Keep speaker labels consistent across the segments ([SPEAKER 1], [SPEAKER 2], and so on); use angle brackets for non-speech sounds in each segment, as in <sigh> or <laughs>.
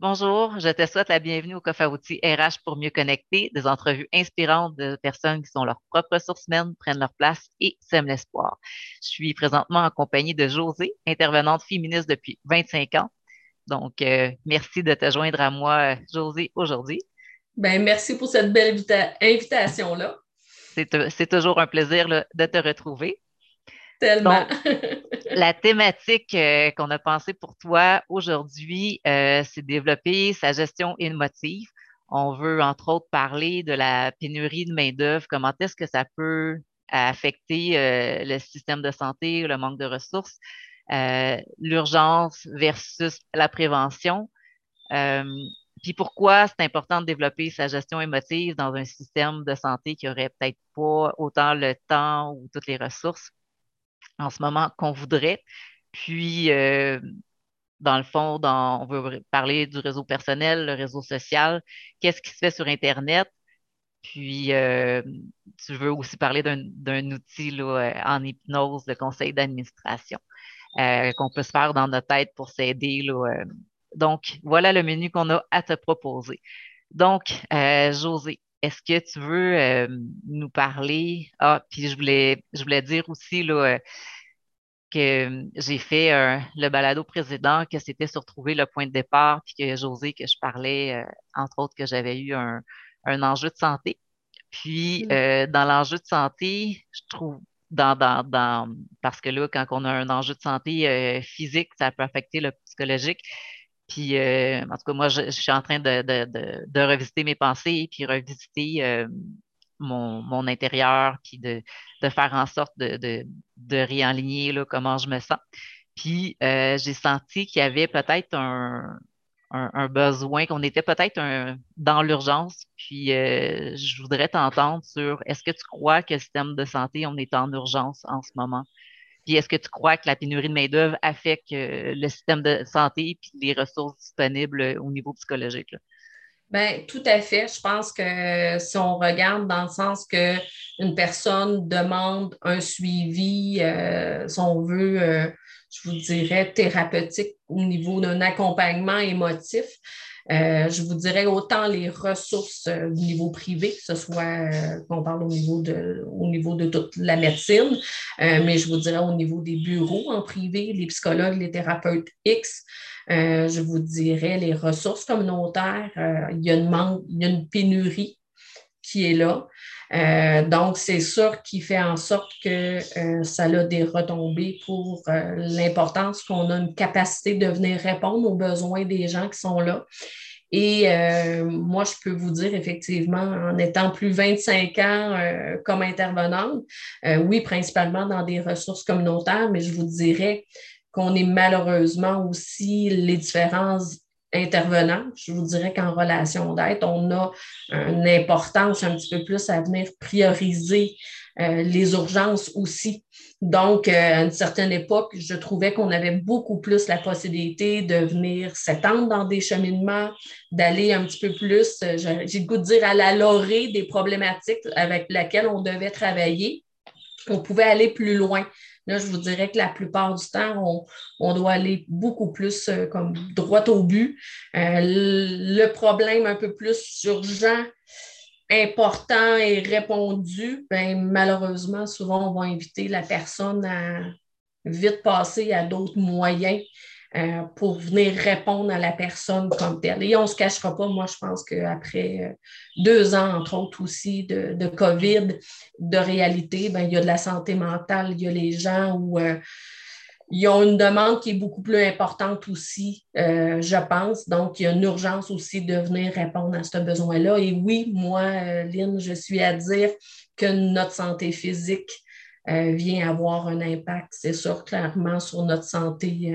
[SPEAKER 1] Bonjour, je te souhaite la bienvenue au coffre à outils RH pour mieux connecter, des entrevues inspirantes de personnes qui sont leurs propres ressources humaines, prennent leur place et sèment l'espoir. Je suis présentement en compagnie de Josée, intervenante féministe depuis 25 ans. Donc, euh, merci de te joindre à moi, Josée, aujourd'hui.
[SPEAKER 2] Ben, merci pour cette belle invitation-là.
[SPEAKER 1] C'est toujours un plaisir de te retrouver.
[SPEAKER 2] Tellement. <laughs>
[SPEAKER 1] la thématique euh, qu'on a pensée pour toi aujourd'hui, euh, c'est développer sa gestion émotive. On veut, entre autres, parler de la pénurie de main-d'œuvre, comment est-ce que ça peut affecter euh, le système de santé, le manque de ressources, l'urgence versus la prévention. Puis pourquoi c'est important de développer sa gestion émotive dans un système de santé qui aurait peut-être pas autant le temps ou toutes les ressources? En ce moment qu'on voudrait. Puis, euh, dans le fond, on veut parler du réseau personnel, le réseau social, qu'est-ce qui se fait sur Internet? Puis, euh, tu veux aussi parler d'un outil là, en hypnose, le conseil d'administration, euh, qu'on peut se faire dans notre tête pour s'aider. donc, voilà le menu qu'on a à te proposer. Donc, José, est-ce que tu veux euh, nous parler? Ah, puis je voulais, je voulais dire aussi là, euh, que euh, j'ai fait le balado président, que c'était sur trouver le point de départ, puis que José, que je parlais, entre autres, que j'avais eu un, enjeu de santé. Puis, mm. dans l'enjeu de santé, je trouve, dans, dans, parce que là, quand on a un enjeu de santé physique, ça peut affecter le psychologique. Puis, euh, en tout cas, moi, je, suis en train de, de, de, revisiter mes pensées, puis revisiter euh, mon, mon, intérieur, puis de, faire en sorte de, réaligner là, comment je me sens. Puis, euh, j'ai senti qu'il y avait peut-être un, un, besoin, qu'on était peut-être dans l'urgence. Puis, je voudrais t'entendre sur est-ce que tu crois que le système de santé, on est en urgence en ce moment? Puis est-ce que tu crois que la pénurie de main-d'œuvre affecte euh, le système de santé et les ressources disponibles euh, au niveau psychologique?
[SPEAKER 2] Bien, tout à fait. Je pense que si on regarde dans le sens qu'une personne demande un suivi, euh, si on veut, je vous dirais, thérapeutique au niveau d'un accompagnement émotif, euh, je vous dirais autant les ressources euh, au niveau privé, que ce soit euh, qu'on parle au niveau de, au niveau de toute la médecine, mais je vous dirais au niveau des bureaux en privé, les psychologues, les thérapeutes X, je vous dirais les ressources communautaires, il, y a une manque, il y a une pénurie qui est là. Euh, donc, c'est sûr qui fait en sorte que euh, ça a des retombées pour euh, l'importance qu'on a une capacité de venir répondre aux besoins des gens qui sont là. Et moi, je peux vous dire effectivement, en étant plus 25 ans comme intervenante, oui, principalement dans des ressources communautaires, mais je vous dirais qu'on est malheureusement aussi les différences intervenants. Je vous dirais qu'en relation d'aide, on a une importance un petit peu plus à venir prioriser euh, les urgences aussi. Donc, euh, à une certaine époque, je trouvais qu'on avait beaucoup plus la possibilité de venir s'étendre dans des cheminements, d'aller un petit peu plus, euh, j'ai le goût de dire, à la lorée des problématiques avec lesquelles on devait travailler. On pouvait aller plus loin. Là, je vous dirais que la plupart du temps, on, doit aller beaucoup plus euh, comme droit au but. Euh, le problème un peu plus urgent, important et répondu, ben, malheureusement, souvent, on va inviter la personne à vite passer à d'autres moyens euh, pour venir répondre à la personne comme telle. Et on ne se cachera pas, moi, je pense qu'après euh, deux ans, entre autres aussi, de, COVID, de réalité, ben, il y a de la santé mentale, il y a les gens où euh, ils ont une demande qui est beaucoup plus importante aussi, je pense. Donc, il y a une urgence aussi de venir répondre à ce besoin-là. Et oui, moi, Lynn, je suis à dire que notre santé physique vient avoir un impact, c'est sûr, clairement, sur notre santé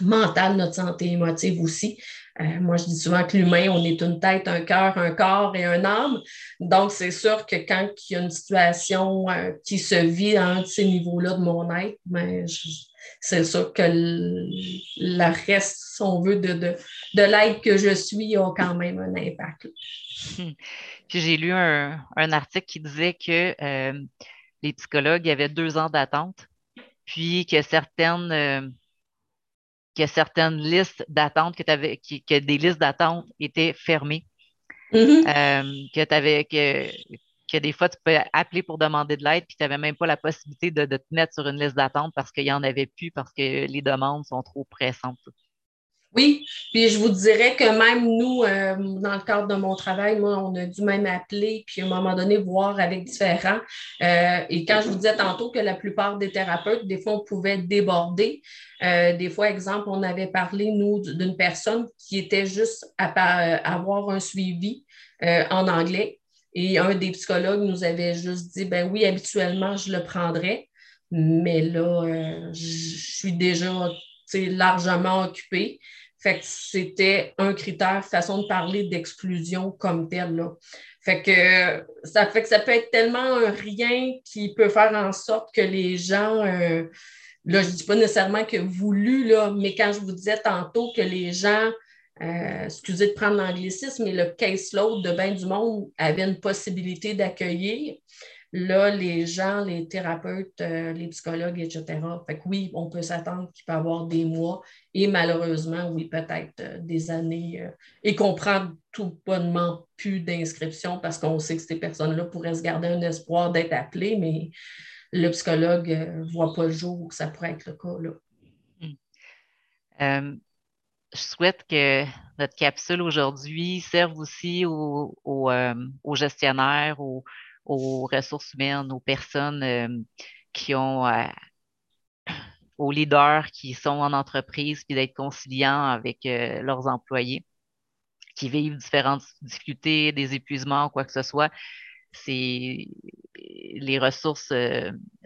[SPEAKER 2] mentale, notre santé émotive aussi. Euh, moi, je dis souvent que l'humain, on est une tête, un cœur, un corps et un âme. Donc, c'est sûr que quand il y a une situation euh, qui se vit à un de ces niveaux-là de mon être, ben, c'est sûr que le, reste, si on veut, de, de, de l'être que je suis a quand même un impact.
[SPEAKER 1] Puis j'ai lu un, article qui disait que euh, les psychologues avaient deux ans d'attente, puis que certaines que certaines listes d'attente, que, que des listes d'attente étaient fermées.
[SPEAKER 2] Mm-hmm.
[SPEAKER 1] que tu avais que, que des fois, tu peux appeler pour demander de l'aide, puis tu n'avais même pas la possibilité de, te mettre sur une liste d'attente parce qu'il n'y en avait plus, parce que les demandes sont trop pressantes.
[SPEAKER 2] Oui, puis je vous dirais que même nous, euh, dans le cadre de mon travail, moi, on a dû même appeler, puis à un moment donné, voir avec différents. Euh, et quand je vous disais tantôt que la plupart des thérapeutes, des fois, on pouvait déborder. Euh, des fois, exemple, on avait parlé, nous, d'une personne qui était juste à, à avoir un suivi en anglais et un des psychologues nous avait juste dit, ben oui, habituellement, je le prendrais, mais là, euh, je suis déjà largement occupée. Fait que c'était un critère, façon de parler d'exclusion comme tel. Là. Fait que ça fait que ça peut être tellement un rien qui peut faire en sorte que les gens, euh, là, je ne dis pas nécessairement que voulu, là, mais quand je vous disais tantôt que les gens euh, excusez de prendre l'anglicisme, mais le caseload de bien du monde avait une possibilité d'accueillir. Là, les gens, les thérapeutes, euh, les psychologues, etc. Fait que oui, on peut s'attendre qu'il peut y avoir des mois et malheureusement, oui, peut-être euh, des années et qu'on prend tout bonnement plus d'inscriptions parce qu'on sait que ces personnes-là pourraient se garder un espoir d'être appelées, mais le psychologue ne voit pas le jour que ça pourrait être le cas.
[SPEAKER 1] Là. Hmm je souhaite que notre capsule aujourd'hui serve aussi aux, euh, gestionnaires, aux, ressources humaines, aux personnes euh, qui ont, euh, <clears throat> aux leaders qui sont en entreprise, puis d'être conciliants avec leurs employés qui vivent différentes difficultés, des épuisements, quoi que ce soit. C'est les ressources,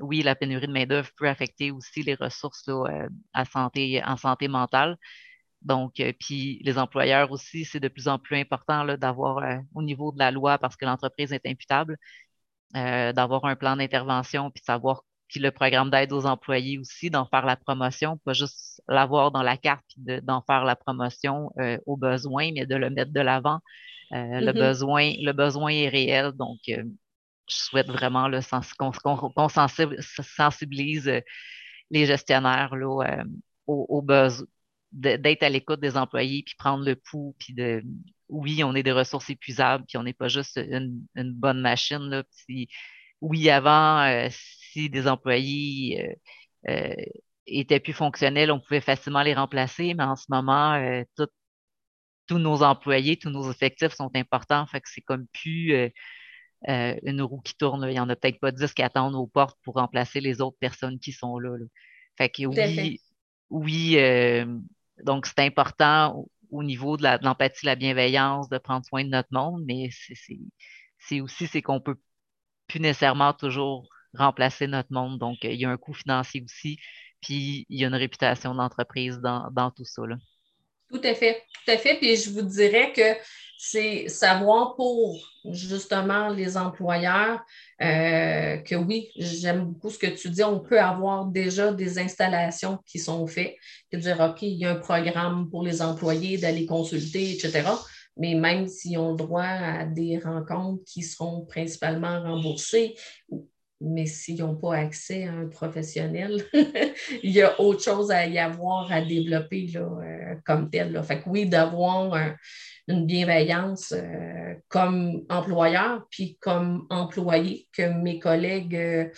[SPEAKER 1] oui, la pénurie de main-d'œuvre peut affecter aussi les ressources à santé, en santé mentale. Donc, euh, puis les employeurs aussi, c'est de plus en plus important d'avoir euh, au niveau de la loi, parce que l'entreprise est imputable, euh, d'avoir un plan d'intervention, puis savoir, puis le programme d'aide aux employés aussi, d'en faire la promotion, pas juste l'avoir dans la carte, puis d'en faire la promotion aux besoins, mais de le mettre de l'avant. le, mm-hmm. besoin, le besoin est réel, donc je souhaite vraiment qu'on sensibilise les gestionnaires là, aux, aux, besoins d'être à l'écoute des employés, puis prendre le pouls, puis de oui, on est des ressources épuisables, puis on n'est pas juste une, bonne machine. Là, oui, avant, euh, si des employés euh, euh, étaient plus fonctionnels, on pouvait facilement les remplacer, mais en ce moment, tous nos employés, tous nos effectifs sont importants, fait que c'est comme plus une roue qui tourne. Il n'y en a peut-être pas 10 qui attendent aux portes pour remplacer les autres personnes qui sont là. Fait que oui, oui, donc, c'est important au, niveau de l'empathie, la, la, bienveillance, de prendre soin de notre monde, mais c'est aussi c'est qu'on peut plus nécessairement toujours remplacer notre monde. Donc, il y a un coût financier aussi, puis il y a une réputation d'entreprise dans, dans, tout ça. Là.
[SPEAKER 2] Tout à fait, tout à fait. Puis je vous dirais que c'est savoir pour justement les employeurs euh, que oui, j'aime beaucoup ce que tu dis, on peut avoir déjà des installations qui sont faites, et dire, OK, il y a un programme pour les employés d'aller consulter, etc. Mais même s'ils ont droit à des rencontres qui seront principalement remboursées, mais s'ils n'ont pas accès à un professionnel, <laughs> il y a autre chose à y avoir à développer euh, comme tel. Là. Fait que oui, d'avoir une bienveillance euh, comme employeur, puis comme employé, que mes collègues euh,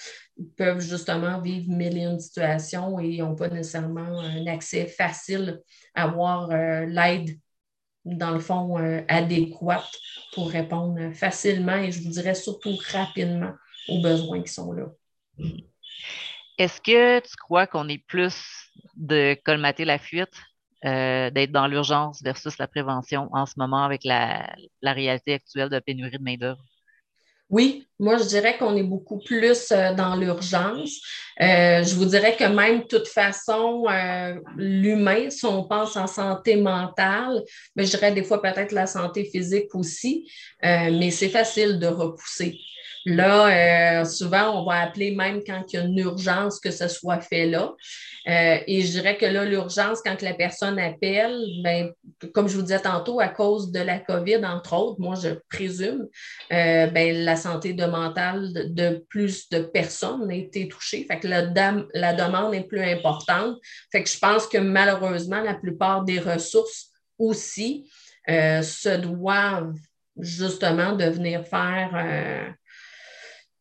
[SPEAKER 2] peuvent justement vivre mille et une situations et n'ont pas nécessairement un accès facile à avoir l'aide dans le fond, adéquate pour répondre facilement et je vous dirais surtout rapidement aux besoins qui sont là.
[SPEAKER 1] Est-ce que tu crois qu'on est plus de colmater la fuite, euh, d'être dans l'urgence versus la prévention en ce moment avec la, réalité actuelle de pénurie de main-d'œuvre?
[SPEAKER 2] Oui, moi je dirais qu'on est beaucoup plus euh, dans l'urgence. Euh, je vous dirais que même de toute façon, l'humain, si on pense en santé mentale, mais je dirais des fois peut-être la santé physique aussi, mais c'est facile de repousser. Là, euh, souvent, on va appeler même quand il y a une urgence que ce soit fait là. Euh, et je dirais que là, l'urgence, quand la personne appelle, ben, comme je vous disais tantôt, à cause de la COVID, entre autres, moi, je présume, euh, ben, la santé de mentale de plus de personnes a été touchée. La, demande est plus importante. Je pense que malheureusement, la plupart des ressources aussi se doivent justement de venir faire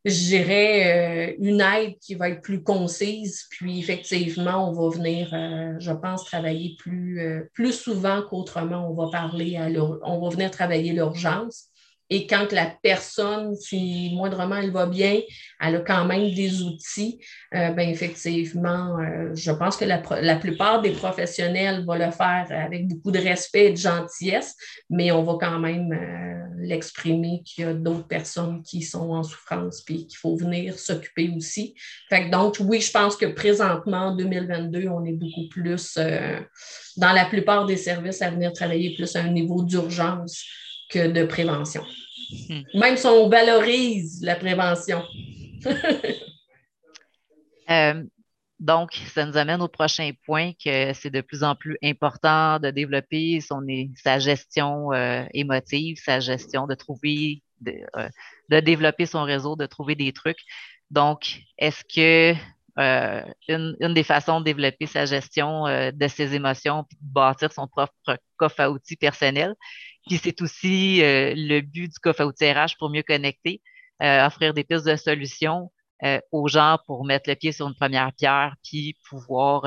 [SPEAKER 2] je dirais, euh, une aide qui va être plus concise. Puis effectivement, on va venir, euh, je pense, travailler plus, euh, plus souvent qu'autrement. On va parler à on va venir travailler l'urgence. Et quand la personne, si moindrement elle va bien, elle a quand même des outils, euh, ben effectivement, euh, je pense que la, plupart des professionnels vont le faire avec beaucoup de respect et de gentillesse, mais on va quand même euh, l'exprimer qu'il y a d'autres personnes qui sont en souffrance et qu'il faut venir s'occuper aussi. Donc, oui, je pense que présentement, en 2022, on est beaucoup plus dans la plupart des services à venir travailler plus à un niveau d'urgence que de prévention. Hmm. Même si on valorise la prévention. <laughs>
[SPEAKER 1] Euh, donc, ça nous amène au prochain point que c'est de plus en plus important de développer son, sa gestion euh, émotive, sa gestion de trouver, de, euh, de, développer son réseau, de trouver des trucs. Donc, est-ce que une, une, des façons de développer sa gestion de ses émotions, de bâtir son propre coffre à outils personnel, puis c'est aussi euh, le but du coffre à outils RH pour mieux connecter, euh, offrir des pistes de solutions euh, aux gens pour mettre le pied sur une première pierre, puis pouvoir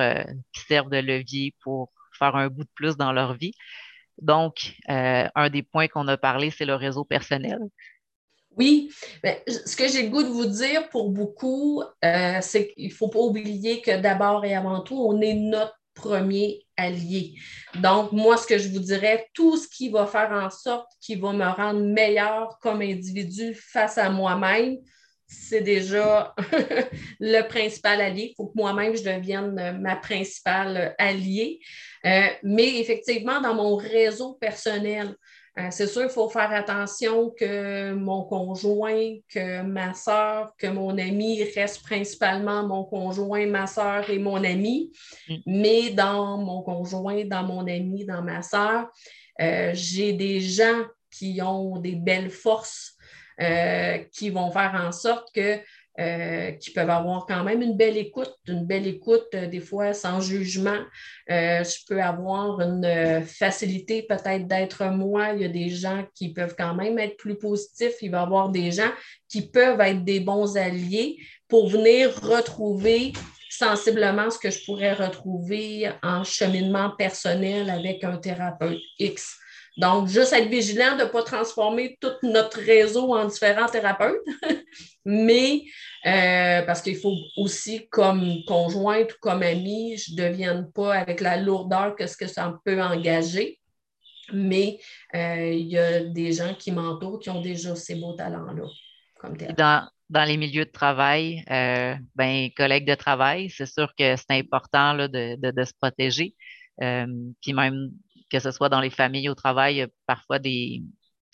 [SPEAKER 1] qui servent de levier pour faire un bout de plus dans leur vie. Donc, un des points qu'on a parlé, c'est le réseau personnel.
[SPEAKER 2] Oui, ce que j'ai le goût de vous dire pour beaucoup, c'est qu'il ne faut pas oublier que d'abord et avant tout, on est notre premier allié. Donc, moi, ce que je vous dirais, tout ce qui va faire en sorte qu'il va me rendre meilleur comme individu face à moi-même, c'est déjà <laughs> le principal allié. Il faut que moi-même, je devienne ma principale alliée. Euh, mais effectivement, dans mon réseau personnel, euh, c'est sûr, il faut faire attention que mon conjoint, que ma soeur, que mon ami reste principalement mon conjoint, ma soeur et mon ami. Mm. Mais dans mon conjoint, dans mon ami, dans ma soeur, euh, j'ai des gens qui ont des belles forces euh, qui vont faire en sorte que euh, qui peuvent avoir quand même une belle écoute, une belle écoute euh, des fois sans jugement. Euh, je peux avoir une facilité peut-être d'être moi. Il y a des gens qui peuvent quand même être plus positifs. Il va y avoir des gens qui peuvent être des bons alliés pour venir retrouver sensiblement ce que je pourrais retrouver en cheminement personnel avec un thérapeute X. Donc, juste être vigilant de ne pas transformer tout notre réseau en différents thérapeutes, <laughs> mais euh, parce qu'il faut aussi, comme conjointe ou comme amie, je ne devienne pas avec la lourdeur que ce que ça peut engager. Mais euh, il y a des gens qui m'entourent qui ont déjà ces beaux talents-là. Comme
[SPEAKER 1] dans, dans les milieux de travail, euh, ben, collègues de travail, c'est sûr que c'est important là, de, de, se protéger. Euh, puis même que ce soit dans les familles au travail, il y a parfois des,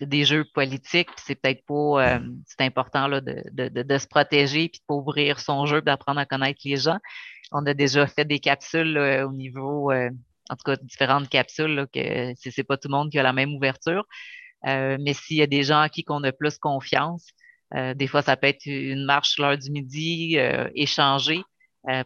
[SPEAKER 1] des jeux politiques, puis c'est peut-être pas, euh, c'est important là, de, de, de, se protéger, puis de ouvrir son jeu, d'apprendre à connaître les gens. On a déjà fait des capsules au niveau, euh, en tout cas différentes capsules, là, que c'est pas tout le monde qui a la même ouverture. Euh, mais s'il y a des gens à qui on a plus confiance, des fois ça peut être une marche l'heure du midi, échanger,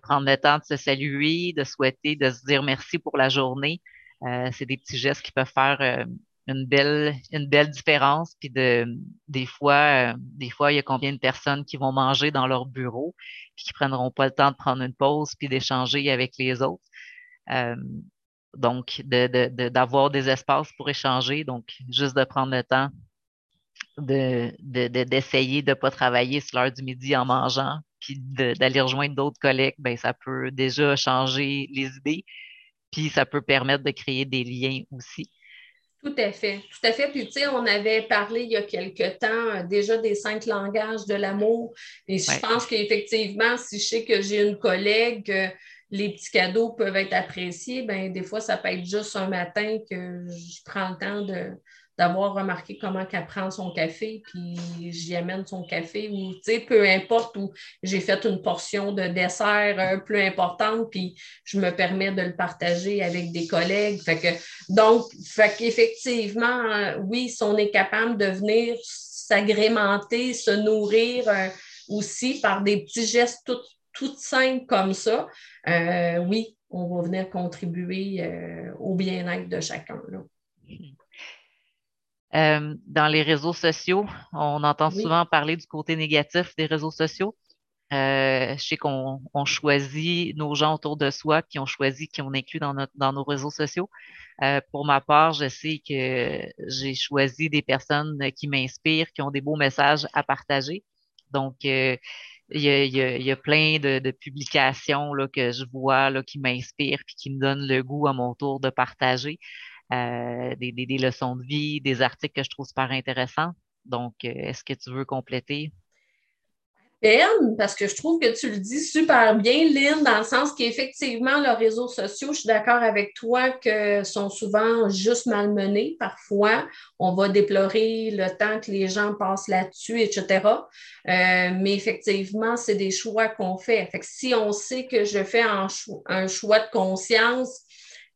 [SPEAKER 1] prendre le temps de se saluer, de souhaiter, de se dire merci pour la journée. Euh, c'est des petits gestes qui peuvent faire euh, une belle une belle différence. Puis de des fois euh, des fois il y a combien de personnes qui vont manger dans leur bureau puis qui prendront pas le temps de prendre une pause puis d'échanger avec les autres. Donc de d'avoir des espaces pour échanger donc juste de prendre le temps de d'essayer de ne pas travailler sur l'heure du midi en mangeant puis d'aller rejoindre d'autres collègues ben ça peut déjà changer les idées puis ça peut permettre de créer des liens aussi.
[SPEAKER 2] Tout à fait, tout à fait. Puis, tu sais, on avait parlé il y a quelque temps euh, déjà des cinq langages de l'amour. Et je pense qu'effectivement, si je sais que j'ai une collègue, les petits cadeaux peuvent être appréciés, bien, des fois, ça peut être juste un matin que je prends le temps de, d'avoir remarqué comment qu'elle prend son café, puis j'y amène son café, ou tu sais, peu importe où j'ai fait une portion de dessert euh, plus importante, puis je me permets de le partager avec des collègues. Fait que, donc, fait qu'effectivement, euh, oui, si on est capable de venir s'agrémenter, se nourrir euh, aussi par des petits gestes tout, tout simples comme ça, oui, on va venir contribuer au bien-être de chacun. Là.
[SPEAKER 1] Euh, dans les réseaux sociaux, on entend souvent parler du côté négatif des réseaux sociaux. Euh, je sais qu'on choisit nos gens autour de soi, qui ont choisi, qui on inclut dans, dans nos réseaux sociaux. Euh, pour ma part, je sais que j'ai choisi des personnes qui m'inspirent, qui ont des beaux messages à partager. Donc, il y, a, plein de, publications là, que je vois là, qui m'inspirent et qui me donnent le goût à mon tour de partager. Euh, des, des, leçons de vie, des articles que je trouve super intéressants. Donc, euh, est-ce que tu veux compléter?
[SPEAKER 2] parce que je trouve que tu le dis super bien, Lynn, dans le sens qu'effectivement, les réseaux sociaux, je suis d'accord avec toi que sont souvent juste malmenés. Parfois, on va déplorer le temps que les gens passent là-dessus, etc. Euh, mais effectivement, c'est des choix qu'on fait. fait que si on sait que je fais un choix de conscience,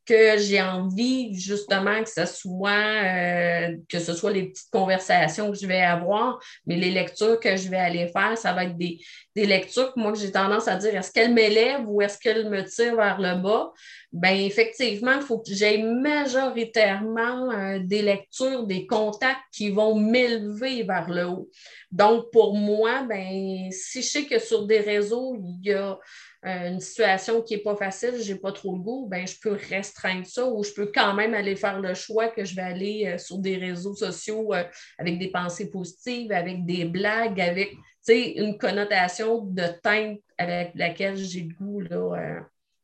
[SPEAKER 2] que j'ai envie justement que ce soit euh, que ce soit les petites conversations que je vais avoir, mais les lectures que je vais aller faire, ça va être des, lectures que moi j'ai tendance à dire est-ce qu'elles m'élèvent ou est-ce qu'elles me tirent vers le bas? Bien, effectivement, il faut que j'aie majoritairement euh, des lectures, des contacts qui vont m'élever vers le haut. Donc, pour moi, ben, si je sais que sur des réseaux, il y a une situation qui n'est pas facile, je n'ai pas trop le goût, ben, je peux restreindre ça ou je peux quand même aller faire le choix que je vais aller euh, sur des réseaux sociaux euh, avec des pensées positives, avec des blagues, avec une connotation de teinte avec laquelle j'ai le goût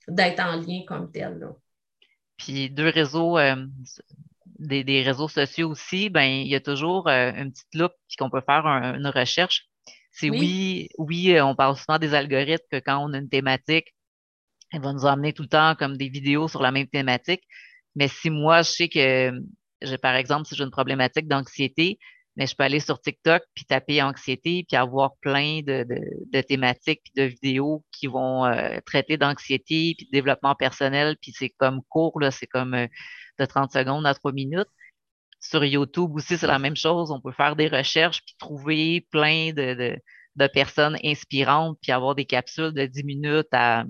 [SPEAKER 2] d'être en lien comme tel.
[SPEAKER 1] Puis deux réseaux, des, réseaux sociaux aussi, ben, il y a toujours une petite loupe qu'on peut faire une recherche c'est oui. oui, euh, on parle souvent des algorithmes que quand on a une thématique, elle va nous emmener tout le temps comme des vidéos sur la même thématique. Mais si moi, je sais que j'ai, par exemple, si j'ai une problématique d'anxiété, mais je peux aller sur TikTok puis taper anxiété puis avoir plein de, de, thématiques puis de vidéos qui vont euh, traiter d'anxiété puis de développement personnel puis c'est comme court là, c'est comme euh, de 30 secondes à 3 minutes. Sur YouTube aussi, c'est la même chose. On peut faire des recherches puis trouver plein de, personnes inspirantes puis avoir des capsules de 10 minutes à.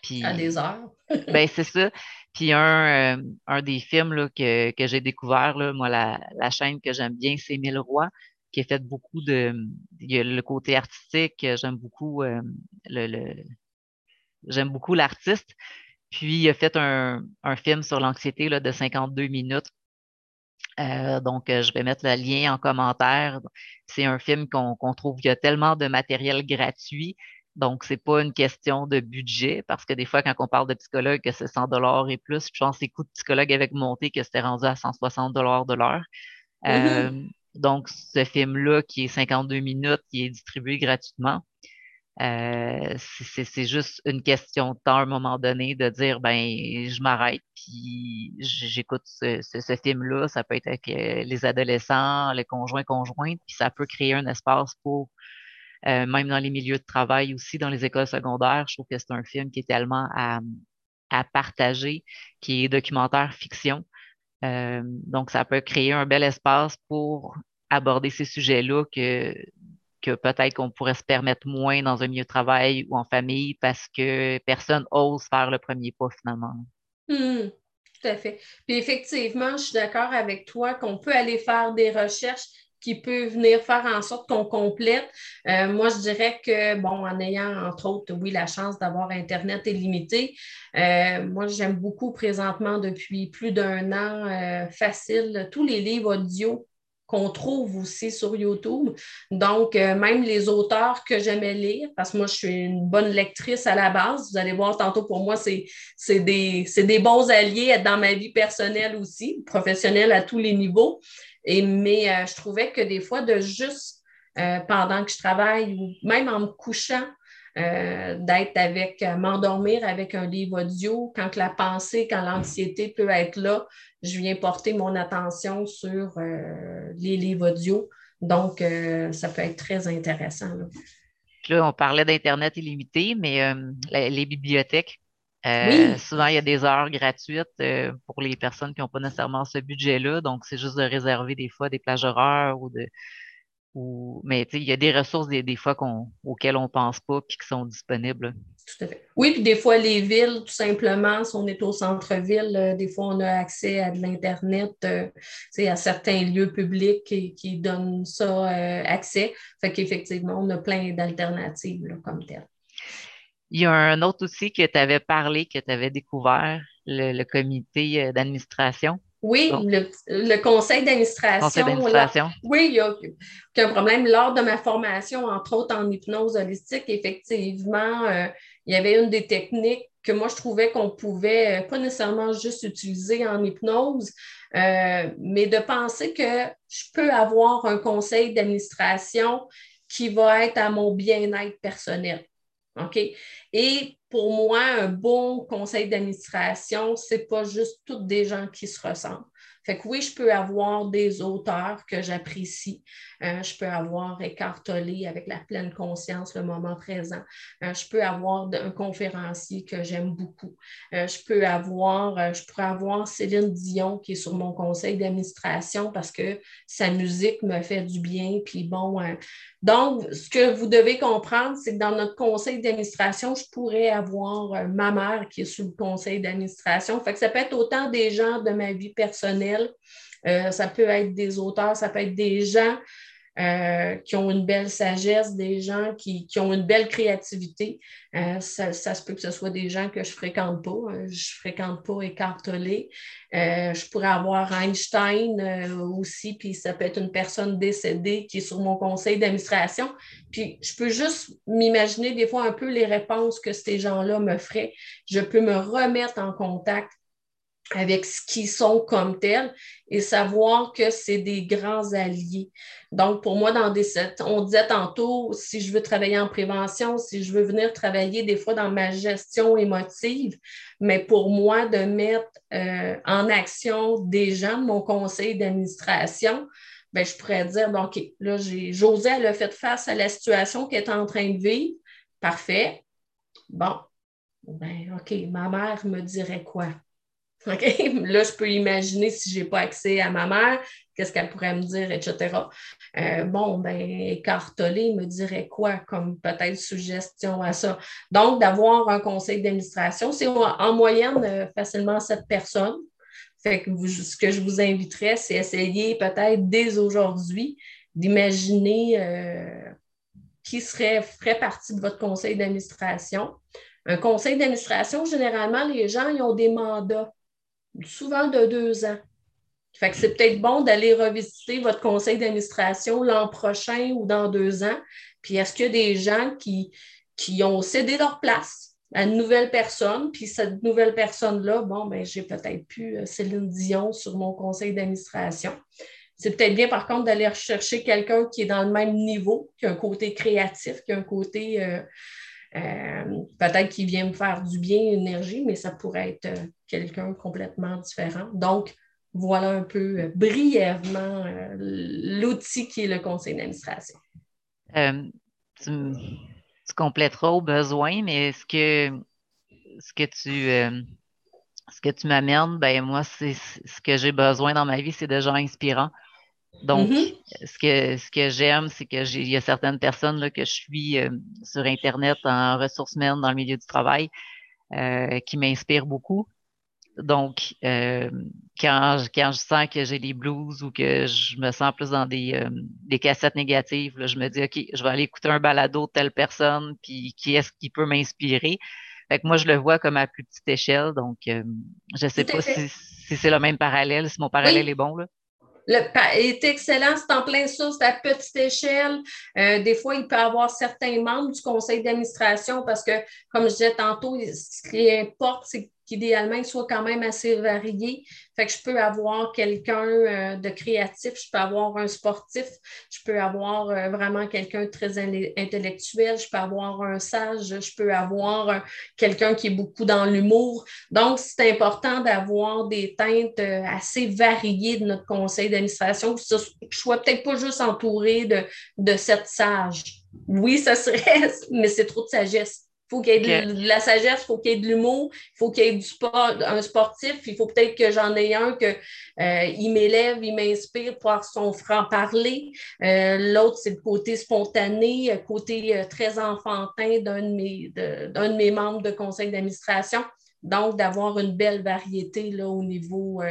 [SPEAKER 2] Puis, à des heures. <laughs>
[SPEAKER 1] ben, c'est ça. Puis un, euh, un des films que, j'ai découvert, là, moi, la, chaîne que j'aime bien, c'est Mille Rois, qui a fait beaucoup de. Il y a le côté artistique, j'aime beaucoup euh, le, j'aime beaucoup l'artiste. Puis il a fait un, un film sur l'anxiété de 52 minutes euh, donc, euh, je vais mettre le lien en commentaire. C'est un film qu'on trouve, il y a tellement de matériel gratuit. Donc, c'est pas une question de budget parce que des fois, quand on parle de psychologue, que c'est 100 dollars et plus, je pense que les coûts de psychologue avec monté que c'était rendu à 160 dollars de l'heure. Mm-hmm. Euh, donc, ce film-là, qui est 52 minutes, qui est distribué gratuitement, euh, c'est juste une question de temps à un moment donné de dire ben je m'arrête puis j'écoute ce, film-là. Ça peut être avec euh, les adolescents, les conjoints, conjointes, puis ça peut créer un espace pour euh, même dans les milieux de travail aussi, dans les écoles secondaires. Je trouve que c'est un film qui est tellement à, à partager, qui est documentaire fiction. donc, ça peut créer un bel espace pour aborder ces sujets-là que que peut-être qu'on pourrait se permettre moins dans un milieu de travail ou en famille parce que personne ose faire le premier pas finalement.
[SPEAKER 2] Hmm, tout à fait. Puis effectivement, je suis d'accord avec toi qu'on peut aller faire des recherches qui peuvent venir faire en sorte qu'on complète. Euh, moi, je dirais que, bon, en ayant, entre autres, oui, la chance d'avoir Internet illimité, euh, moi, j'aime beaucoup présentement, depuis plus d'un an, euh, facile, tous les livres audio qu'on trouve aussi sur YouTube. Donc, euh, même les auteurs que j'aimais lire, parce que moi, je suis une bonne lectrice à la base. Vous allez voir tantôt, pour moi, c'est des, des bons alliés dans ma vie personnelle aussi, professionnelle à tous les niveaux. Et, mais euh, je trouvais que des fois, de juste euh, pendant que je travaille ou même en me couchant, euh, d'être avec, euh, m'endormir avec un livre audio. Quand la pensée, quand l'anxiété peut être là, je viens porter mon attention sur les livres audio. Donc, ça peut être très intéressant.
[SPEAKER 1] Là, on parlait d'Internet illimité, mais les bibliothèques, Souvent, il y a des heures gratuites pour les personnes qui n'ont pas nécessairement ce budget-là. Donc, c'est juste de réserver des fois des plages horaires ou de, ou, mais il y a des ressources des, fois auxquelles on ne pense pas et qui sont disponibles.
[SPEAKER 2] Tout à fait. Oui, puis des fois, les villes, tout simplement, si on est au centre-ville, euh, des fois, on a accès à de l'Internet, euh, à certains lieux publics qui, donnent ça euh, accès. Fait qu'effectivement, on a plein d'alternatives comme tel.
[SPEAKER 1] Il y a un autre outil que tu avais parlé, que tu avais découvert, le comité d'administration.
[SPEAKER 2] Oui, le, conseil d'administration. Oui, il y a un problème. Lors de ma formation, entre autres en hypnose holistique, effectivement, euh, il y avait une des techniques que moi, je trouvais qu'on pouvait euh, pas nécessairement juste utiliser en hypnose, euh, mais de penser que je peux avoir un conseil d'administration qui va être à mon bien-être personnel. OK? Et pour moi, un bon conseil d'administration, ce n'est pas juste toutes des gens qui se ressemblent. Fait que oui, je peux avoir des auteurs que j'apprécie. Euh, je peux avoir écartolé avec la pleine conscience le moment présent. Euh, je peux avoir un conférencier que j'aime beaucoup. Euh, je peux avoir, je pourrais avoir Céline Dion qui est sur mon conseil d'administration parce que sa musique me fait du bien. Puis bon, donc, ce que vous devez comprendre, c'est que dans notre conseil d'administration, je pourrais avoir ma mère qui est sous le conseil d'administration. Fait que ça peut être autant des gens de ma vie personnelle, ça peut être des auteurs, ça peut être des gens euh, qui ont une belle sagesse, des gens qui, ont une belle créativité. Euh, ça, se peut que ce soit des gens que je ne fréquente pas. Euh, je ne fréquente pas écartelé. je pourrais avoir Einstein aussi, puis ça peut être une personne décédée qui est sur mon conseil d'administration. Puis je peux juste m'imaginer des fois un peu les réponses que ces gens-là me feraient. Je peux me remettre en contact avec ce qu'ils sont comme tels et savoir que c'est des grands alliés. Donc, pour moi, dans des on disait tantôt, si je veux travailler en prévention, si je veux venir travailler des fois dans ma gestion émotive, mais pour moi, de mettre euh, en action des gens de mon conseil d'administration, ben, je pourrais dire, OK, là, José, elle a fait face à la situation qu'elle est en train de vivre. Parfait. Bon, ben, OK, ma mère me dirait quoi? OK? <laughs> Là, je peux imaginer si je n'ai pas accès à ma mère, qu'est-ce qu'elle pourrait me dire, etc. Euh, bon, ben, écartelé me dirait quoi comme peut-être suggestion à ça? Donc, d'avoir un conseil d'administration, c'est en moyenne euh, facilement sept personnes. Fait que ce que je vous inviterais, c'est essayer peut-être dès aujourd'hui d'imaginer euh, qui serait, ferait partie de votre conseil d'administration. Un conseil d'administration, généralement, les gens ils ont des mandats souvent de deux ans. C'est peut-être bon d'aller revisiter votre conseil d'administration l'an prochain ou dans deux ans. Puis est-ce qu'il y a des gens qui, ont cédé leur place à une nouvelle personne, puis cette nouvelle personne-là, bon, ben, j'ai peut-être pu euh, Céline Dion sur mon conseil d'administration. C'est peut-être bien, par contre, d'aller rechercher quelqu'un qui est dans le même niveau, qui a un côté créatif, qui a un côté euh, peut-être qu'il vient me faire du bien, énergie, mais ça pourrait être euh, quelqu'un complètement différent. Donc, voilà un peu euh, brièvement l'outil qui est le conseil d'administration.
[SPEAKER 1] Tu, tu, compléteras au besoin, mais ce que, ce que tu ce que tu m'amènes, ben moi, c'est ce que j'ai besoin dans ma vie, c'est de gens inspirants. Donc, mm-hmm. ce que, ce que j'aime, c'est que il y a certaines personnes là, que je suis euh, sur Internet en ressources humaines dans le milieu du travail euh, qui m'inspirent beaucoup. Donc, euh, quand, quand je sens que j'ai des blues ou que je me sens plus dans des, des cassettes négatives, là, je me dis, OK, je vais aller écouter un balado de telle personne, puis qui est-ce qui peut m'inspirer? Fait que moi, je le vois comme à plus petite échelle. Donc, je ne sais pas si, si c'est le même parallèle, si mon parallèle est bon. Là.
[SPEAKER 2] Le est excellent, c'est en plein ça, c'est à petite échelle. Euh, des fois, il peut y avoir certains membres du conseil d'administration parce que, comme je disais tantôt, ce qui importe, c'est qu'idéalement, il soit quand même assez varié. Fait que je peux avoir quelqu'un euh, de créatif, je peux avoir un sportif, je peux avoir euh, vraiment quelqu'un de très intellectuel, je peux avoir un sage, je peux avoir euh, quelqu'un qui est beaucoup dans l'humour. Donc, c'est important d'avoir des teintes assez variées de notre conseil d'administration, que je ne sois peut-être pas juste entouré de, de sept sages. Oui, ça serait, <laughs> mais c'est trop de sagesse faut qu'il y ait de, la sagesse, il faut qu'il y ait de l'humour, il faut qu'il y ait du sport, un sportif, il faut peut-être que j'en ai un que euh, il m'élève, il m'inspire par son franc-parler. Euh, l'autre, c'est le côté spontané, le côté euh, très enfantin d'un de, mes, de mes membres de conseil d'administration. Donc, d'avoir une belle variété là, au niveau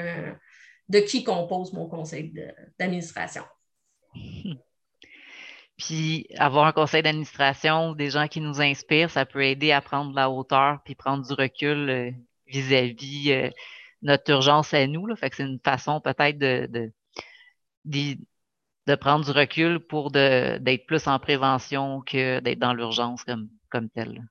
[SPEAKER 2] de qui compose mon conseil d'administration.
[SPEAKER 1] Puis avoir un conseil d'administration, des gens qui nous inspirent, ça peut aider à prendre de la hauteur puis prendre du recul euh, vis-à-vis euh, notre urgence à nous. Là. Fait que c'est une façon peut-être de, de, de, prendre du recul pour d'être plus en prévention que d'être dans l'urgence comme, comme telle.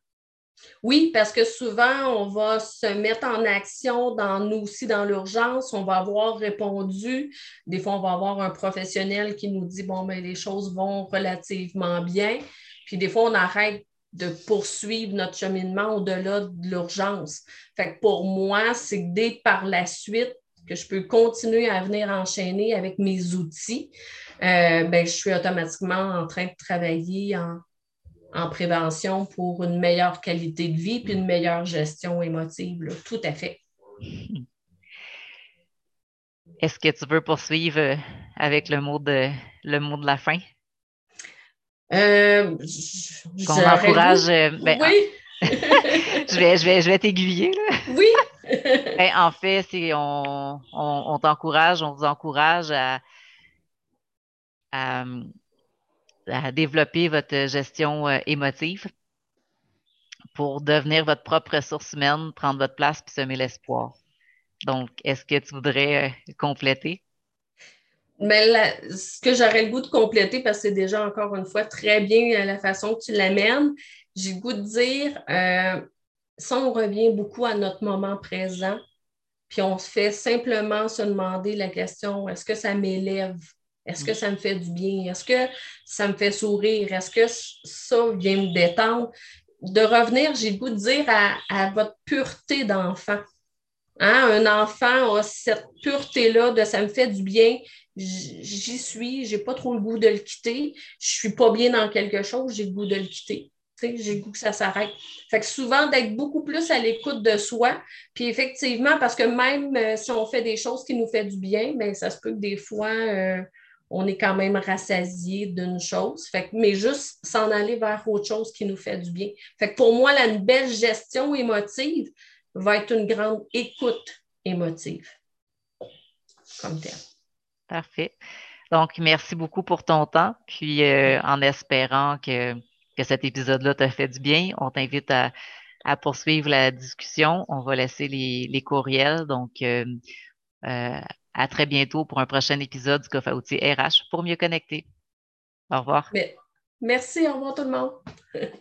[SPEAKER 2] Oui, parce que souvent, on va se mettre en action dans nous aussi dans l'urgence. On va avoir répondu. Des fois, on va avoir un professionnel qui nous dit bon, mais ben, les choses vont relativement bien. Puis des fois, on arrête de poursuivre notre cheminement au-delà de l'urgence. Fait que pour moi, c'est dès par la suite que je peux continuer à venir enchaîner avec mes outils, euh, ben, je suis automatiquement en train de travailler en, en prévention pour une meilleure qualité de vie puis une meilleure gestion émotive. Tout à fait.
[SPEAKER 1] Est-ce que tu veux poursuivre euh, avec le mot de, le mot de la fin?
[SPEAKER 2] Euh,
[SPEAKER 1] Qu'on encourage. Euh, ben, oui. <laughs> je vais, je vais, je vais t'aiguiller.
[SPEAKER 2] Oui. <laughs>
[SPEAKER 1] Ben, en fait, c'est on, on, t'encourage, on vous encourage à, à à développer votre gestion euh, émotive pour devenir votre propre ressource humaine, prendre votre place puis semer l'espoir. Donc, est-ce que tu voudrais euh, compléter?
[SPEAKER 2] Mais ce que j'aurais le goût de compléter, parce que c'est déjà encore une fois très bien euh, la façon que tu l'amènes, j'ai le goût de dire, euh, si on revient beaucoup à notre moment présent, puis on se fait simplement se demander la question, est-ce que ça m'élève? Est-ce que ça me fait du bien? Est-ce que ça me fait sourire? Est-ce que ça vient me détendre? De revenir, j'ai le goût de dire à, votre pureté d'enfant. Hein? Un enfant a cette pureté-là de ça me fait du bien, j'y suis, j'ai pas trop le goût de le quitter, je suis pas bien dans quelque chose, j'ai le goût de le quitter. J'ai le goût que ça s'arrête. Fait que souvent, d'être beaucoup plus à l'écoute de soi. Puis effectivement, parce que même euh, si on fait des choses qui nous font du bien, bien, ça se peut que des fois, euh, on est quand même rassasié d'une chose. Fait mais juste s'en aller vers autre chose qui nous fait du bien. Fait pour moi, la belle gestion émotive va être une grande écoute émotive comme tel.
[SPEAKER 1] Parfait. Donc, merci beaucoup pour ton temps. Puis, euh, en espérant que, cet épisode-là t'a fait du bien, on t'invite à, poursuivre la discussion. On va laisser les, courriels. Donc, euh, euh, à très bientôt pour un prochain épisode du Coffre RH pour mieux connecter. Au revoir.
[SPEAKER 2] Merci, au revoir tout le monde. <laughs>